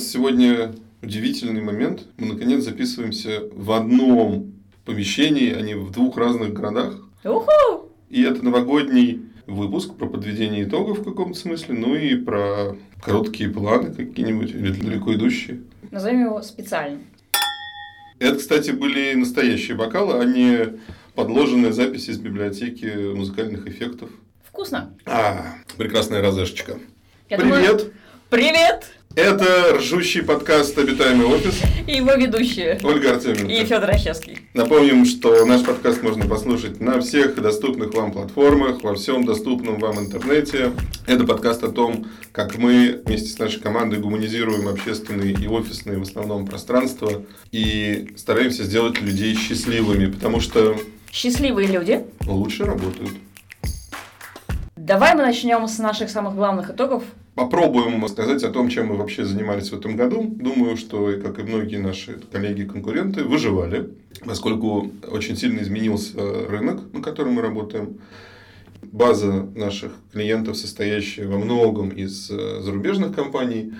нас сегодня удивительный момент. Мы, наконец, записываемся в одном помещении, а не в двух разных городах. Уху! И это новогодний выпуск про подведение итогов в каком-то смысле, ну и про короткие планы какие-нибудь или далеко идущие. Назовем его специальным. Это, кстати, были настоящие бокалы, а не подложенная запись из библиотеки музыкальных эффектов. Вкусно. А, прекрасная розешечка. Я Привет! думаю- Привет! Это ржущий подкаст «Обитаемый офис». И его ведущие. Ольга Артеменко. И Федор Ощевский. Напомним, что наш подкаст можно послушать на всех доступных вам платформах, во всем доступном вам интернете. Это подкаст о том, как мы вместе с нашей командой гуманизируем общественные и офисные в основном пространства и стараемся сделать людей счастливыми, потому что Счастливые люди. лучше работают. Давай мы начнем с наших самых главных итогов. Попробуем сказать о том, чем мы вообще занимались в этом году. Думаю, что, как и многие наши коллеги и конкуренты, выживали, поскольку очень сильно изменился рынок, на котором мы работаем. База наших клиентов, состоящая во многом из э, зарубежных компаний,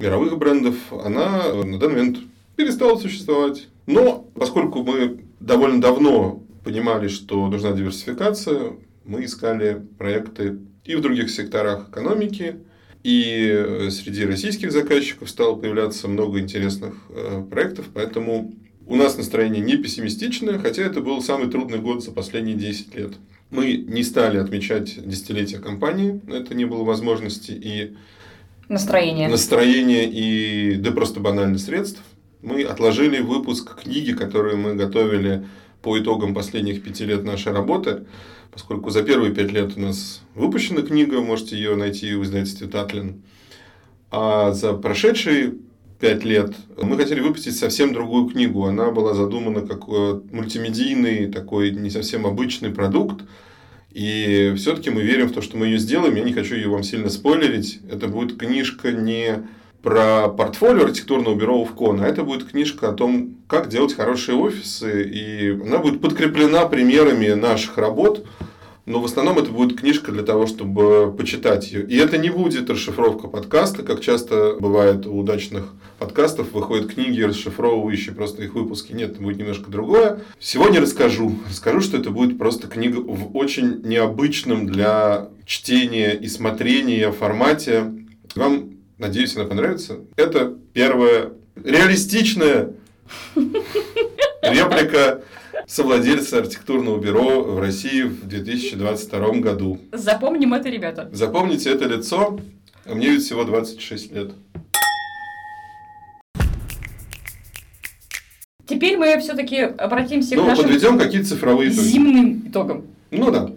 мировых брендов, она на данный момент перестала существовать. Но поскольку мы довольно давно понимали, что нужна диверсификация, мы искали проекты и в других секторах экономики, и э, среди российских заказчиков стало появляться много интересных э, проектов, поэтому у нас настроение не пессимистичное, хотя это был самый трудный год за последние 10 лет. Мы не стали отмечать десятилетие компании, это не было возможности и Настроение. настроения, и да просто банально средств. Мы отложили выпуск книги, которую мы готовили по итогам последних пяти лет нашей работы, поскольку за первые пять лет у нас выпущена книга, можете ее найти в издательстве Татлин. А за прошедшие пять лет мы хотели выпустить совсем другую книгу. Она была задумана как э, мультимедийный, такой не совсем обычный продукт. И все-таки мы верим в то, что мы ее сделаем. Я не хочу ее вам сильно спойлерить. Это будет книжка не про портфолио архитектурного бюро Увкон, а это будет книжка о том, как делать хорошие офисы. И она будет подкреплена примерами наших работ. Но в основном это будет книжка для того, чтобы почитать ее. И это не будет расшифровка подкаста, как часто бывает у удачных подкастов. Выходят книги, расшифровывающие просто их выпуски. Нет, это будет немножко другое. Сегодня расскажу. Расскажу, что это будет просто книга в очень необычном для чтения и смотрения формате. Вам, надеюсь, она понравится. Это первая реалистичная реплика совладельца архитектурного бюро в России в 2022 году. Запомним это, ребята. Запомните это лицо, а мне ведь всего 26 лет. Теперь мы все-таки обратимся к Ну, нашим подведем какие-то цифровые итоги. зимным итогам. Ну да.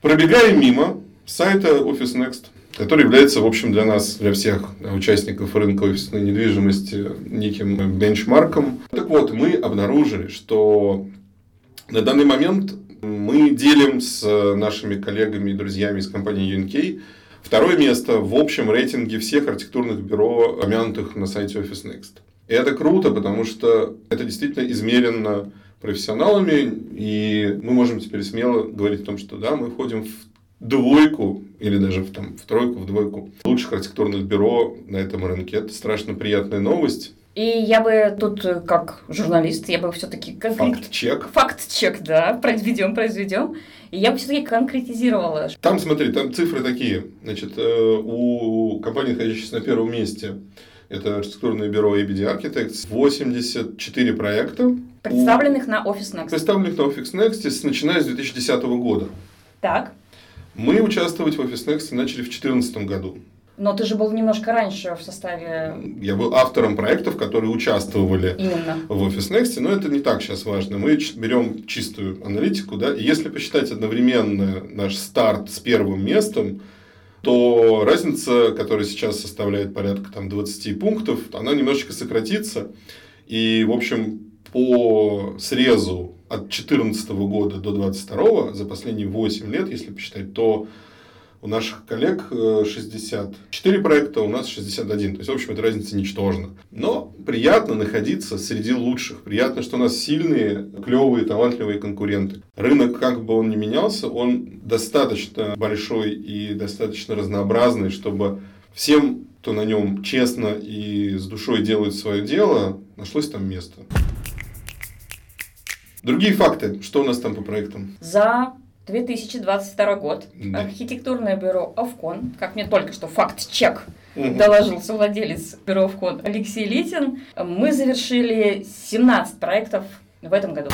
Пробегаем мимо сайта Office Next, который является, в общем, для нас, для всех участников рынка офисной недвижимости неким бенчмарком. Так вот, мы обнаружили, что на данный момент мы делим с нашими коллегами и друзьями из компании UNK второе место в общем рейтинге всех архитектурных бюро, омянутых на сайте Office Next. И это круто, потому что это действительно измерено профессионалами, и мы можем теперь смело говорить о том, что да, мы входим в двойку или даже в, там, в тройку, в двойку лучших архитектурных бюро на этом рынке. Это страшно приятная новость. И я бы тут, э, как журналист, я бы все-таки... Факт-чек. Факт-чек, да, произведем, произведем. И я бы все-таки конкретизировала. Там, смотри, там цифры такие. Значит, э, у компании, находящейся на первом месте, это архитектурное бюро ABD Architects, 84 проекта. Представленных на Office У- Next. Представленных на Office Next, начиная с 2010 года. Так. Мы участвовать в Office Next начали в 2014 году. Но ты же был немножко раньше в составе Я был автором проектов, которые участвовали именно. в Office Next, но это не так сейчас важно. Мы берем чистую аналитику, да, и если посчитать одновременно наш старт с первым местом, то разница, которая сейчас составляет порядка там, 20 пунктов, она немножечко сократится. И, в общем, по срезу от 2014 года до 2022 за последние 8 лет, если посчитать, то у наших коллег э, 64 проекта, у нас 61. То есть, в общем, эта разница ничтожна. Но приятно находиться среди лучших. Приятно, что у нас сильные, клевые, талантливые конкуренты. Рынок, как бы он ни менялся, он достаточно большой и достаточно разнообразный, чтобы всем, кто на нем честно и с душой делает свое дело, нашлось там место. Другие факты. Что у нас там по проектам? За 2022 год Да. архитектурное бюро «Овкон», как мне только что факт-чек Мгм. доложился владелец бюро «Овкон» Алексей Литин, мы завершили 17 проектов в этом году.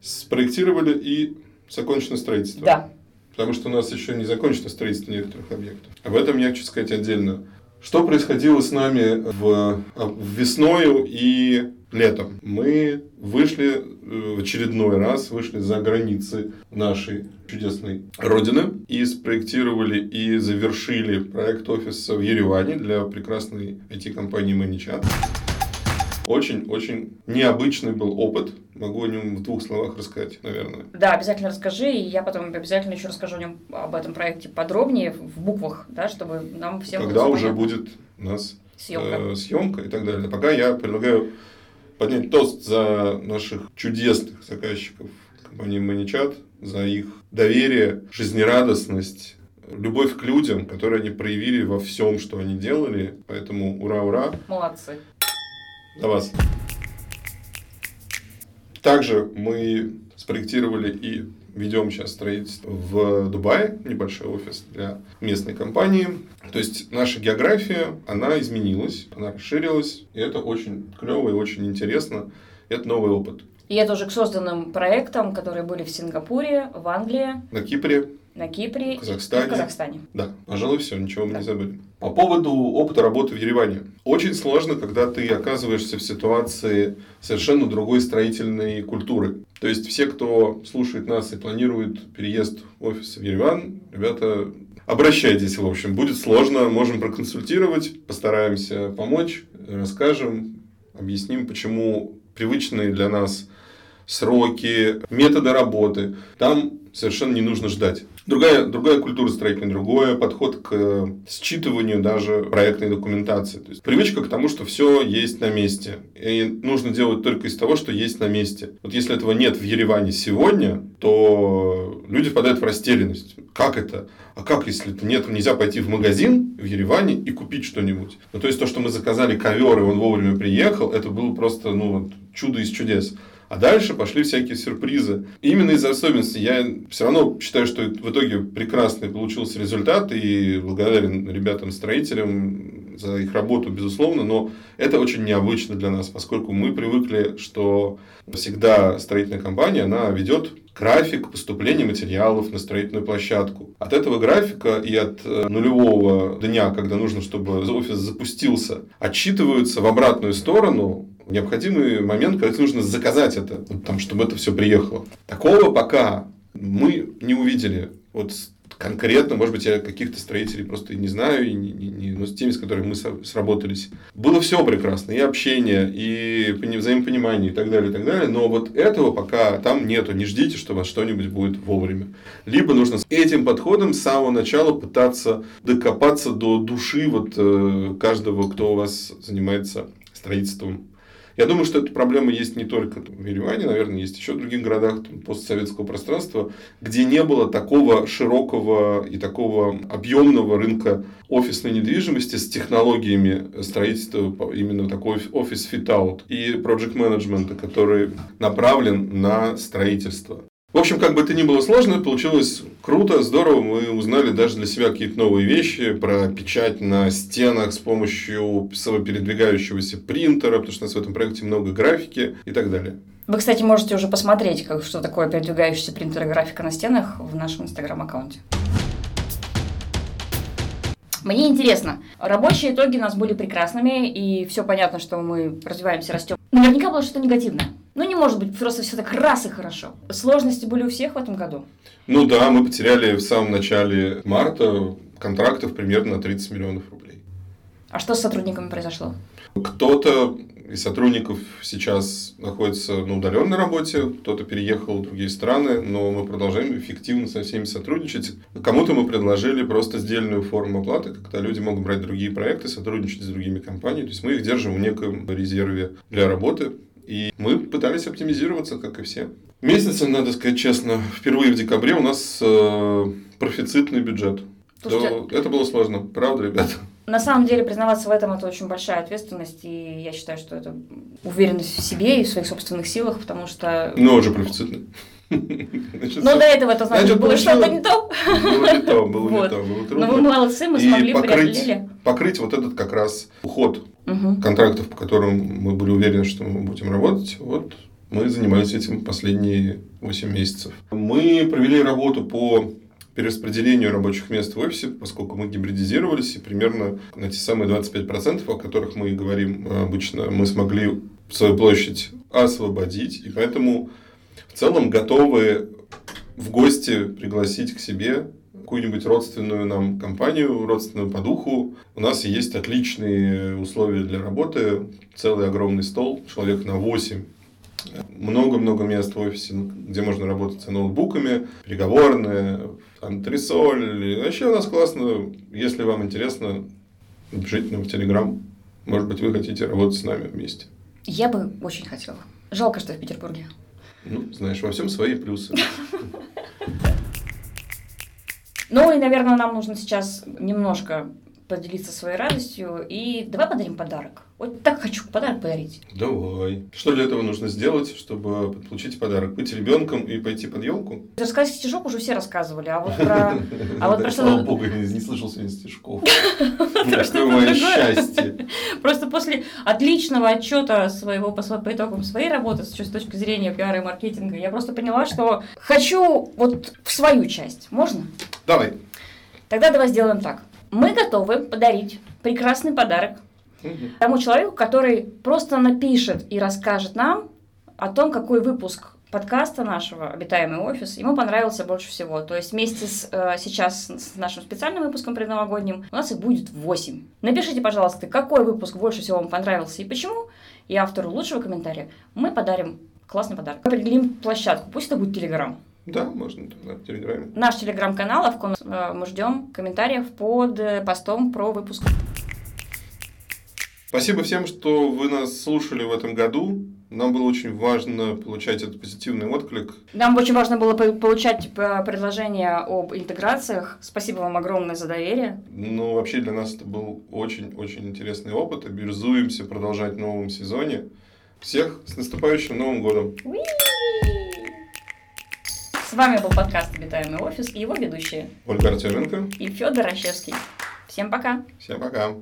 Спроектировали и закончено строительство. Да. Потому что у нас еще не закончено строительство некоторых объектов. Об этом я хочу сказать отдельно. Что происходило с нами в, в весною и летом? Мы вышли э, в очередной раз, вышли за границы нашей чудесной родины и спроектировали и завершили проект офиса в Ереване для прекрасной IT-компании Маничат. Очень-очень необычный был опыт. Могу о нем в двух словах рассказать, наверное. Да, обязательно расскажи, и я потом обязательно еще расскажу о нем, об этом проекте подробнее, в буквах, да, чтобы нам всем Когда уже понятно. будет у нас съемка. э, съемка и так далее. Пока я предлагаю поднять тост за наших чудесных заказчиков компании Маничат, за их доверие, жизнерадостность, любовь к людям, которые они проявили во всем, что они делали. Поэтому ура-ура Молодцы. за вас. Также мы спроектировали и ведем сейчас строительство в Дубае, небольшой офис для местной компании. То есть наша география, она изменилась, она расширилась, и это очень клево и очень интересно. Это новый опыт. И это уже к созданным проектам, которые были в Сингапуре, в Англии, На Кипре, на Кипре Казахстане. и в Казахстане. да, пожалуй, все, ничего мы Да. не забыли. По поводу опыта работы в Ереване. Очень сложно, когда ты оказываешься в ситуации совершенно другой строительной культуры. То есть все, кто слушает нас и планирует переезд офиса в Ереван, ребята, обращайтесь, в общем. Будет сложно, можем проконсультировать, постараемся помочь, расскажем, объясним, почему привычные для нас сроки, методы работы. Там совершенно не нужно ждать. Другая, другая культура строительная, другой подход к э, считыванию даже проектной документации. То есть привычка к тому, что все есть на месте. И нужно делать только из того, что есть на месте. Вот если этого нет в Ереване сегодня, то люди впадают в растерянность. Как это? А как, если нет, нельзя пойти в магазин в Ереване и купить что-нибудь? Ну, то есть, то, что мы заказали ковер, и он вовремя приехал, это было просто, ну, чудо из чудес. А дальше пошли всякие сюрпризы. Именно из-за особенностей я все равно считаю, что в итоге прекрасный получился результат. И благодарен ребятам-строителям за их работу, безусловно. Но это очень необычно для нас, поскольку мы привыкли, что всегда строительная компания, она ведет график поступления материалов на строительную площадку. От этого графика и от э, нулевого дня, когда нужно, чтобы офис запустился, отчитываются в обратную сторону необходимый момент, когда нужно заказать это, вот там, чтобы это все приехало. Такого пока мы не увидели. Вот конкретно, может быть, я каких-то строителей просто и не знаю, и не, не- но с теми, с которыми мы сработались. Было все прекрасно, и общение, и пони- взаимопонимание, и так далее, и так далее. Но вот этого пока там нету. Не ждите, что у вас что-нибудь будет вовремя. Либо нужно с этим подходом с самого начала пытаться докопаться до души вот э, каждого, кто у вас занимается строительством я думаю, что эта проблема есть не только в Ереване, наверное, есть еще в других городах там, постсоветского пространства, где не было такого широкого и такого объемного рынка офисной недвижимости с технологиями строительства, именно такой оф- офис fit-out и project менеджмента, который направлен на строительство. В общем, как бы это ни было сложно, получилось круто, здорово. Мы узнали даже для себя какие-то новые вещи про печать на стенах с помощью самопередвигающегося принтера, потому что у нас в этом проекте много графики и так далее. Вы, кстати, можете уже посмотреть, как, что такое передвигающийся принтер и графика на стенах в нашем инстаграм-аккаунте. Мне интересно, рабочие итоги у нас были прекрасными, и все понятно, что мы развиваемся, растем. Наверняка было что-то негативное. Ну, не может быть просто все так раз и хорошо. Сложности были у всех в этом году. Ну да, мы потеряли в самом начале марта контрактов примерно на 30 миллионов рублей. А что с сотрудниками произошло? Кто-то из сотрудников сейчас находится на удаленной работе, кто-то переехал в другие страны, но мы продолжаем эффективно со всеми сотрудничать. Кому-то мы предложили просто сдельную форму оплаты, когда люди могут брать другие проекты, сотрудничать с другими компаниями. То есть мы их держим в неком резерве для работы. И мы пытались оптимизироваться, как и все. Месяцем, надо сказать честно, впервые в декабре у нас э, профицитный бюджет. Слушайте, то это было сложно. Правда, ребята? На самом деле признаваться в этом это очень большая ответственность, и я считаю, что это уверенность в себе и в своих собственных силах, потому что... Ну, уже профицитно. Значит, Но до этого это значит, Значит, было что-то не то. Было не то, было не Вот. то, было Но вы трудно. молодцы, мы И смогли, покрыть, преодолели. покрыть вот этот как раз уход Мгм. контрактов, по которым мы были уверены, что мы будем работать, вот мы занимались этим последние 8 месяцев. Мы провели работу по перераспределению рабочих мест в офисе, поскольку мы гибридизировались, и примерно на те самые 25%, о которых мы говорим э, обычно, мы смогли свою площадь освободить, и поэтому в целом готовы в гости пригласить к себе какую-нибудь родственную нам компанию, родственную по духу. У нас есть отличные условия для работы, целый огромный стол, человек на 8. Много-много мест в офисе, где можно работать с ноутбуками, переговорные, антресоль. Вообще у нас классно. Если вам интересно, напишите нам в Телеграм. Может быть, вы хотите работать с нами вместе. Я бы очень хотела. Жалко, что в Петербурге. Ну, знаешь, во всем свои плюсы. Ну и, наверное, нам нужно сейчас немножко поделиться своей радостью. И давай подарим подарок. Вот так хочу подарок подарить. Давай. Что для этого нужно сделать, чтобы получить подарок? Быть ребенком и пойти под елку? Рассказать стишок уже все рассказывали, а вот про... А вот про Слава богу, я не слышал сегодня стишков. Какое мое счастье. Просто после отличного отчета своего по, итогам своей работы с точки зрения пиара и маркетинга, я просто поняла, что хочу вот в свою часть. Можно? Давай. Тогда давай сделаем так. Мы готовы подарить прекрасный подарок тому человеку, который просто напишет и расскажет нам о том, какой выпуск подкаста нашего «Обитаемый офис» ему понравился больше всего. То есть вместе с э, сейчас с нашим специальным выпуском предновогодним у нас их будет 8. Напишите, пожалуйста, какой выпуск больше всего вам понравился и почему. И автору лучшего комментария мы подарим классный подарок. Определим площадку, пусть это будет Телеграм. Да, можно тогда в Телеграме. Наш телеграм-канал, а в ком э, мы ждем комментариев под э, постом про выпуск. Спасибо всем, что вы нас слушали в этом году. Нам было очень важно получать этот позитивный отклик. Нам очень важно было по- получать э, предложения об интеграциях. Спасибо вам огромное за доверие. Ну, вообще для нас это был очень-очень интересный опыт. Обязуемся продолжать в новом сезоне. Всех с наступающим Новым годом! С вами был подкаст «Обитаемый офис» и его ведущие Ольга Артеменко. и Федор Рощевский. Всем пока! Всем пока!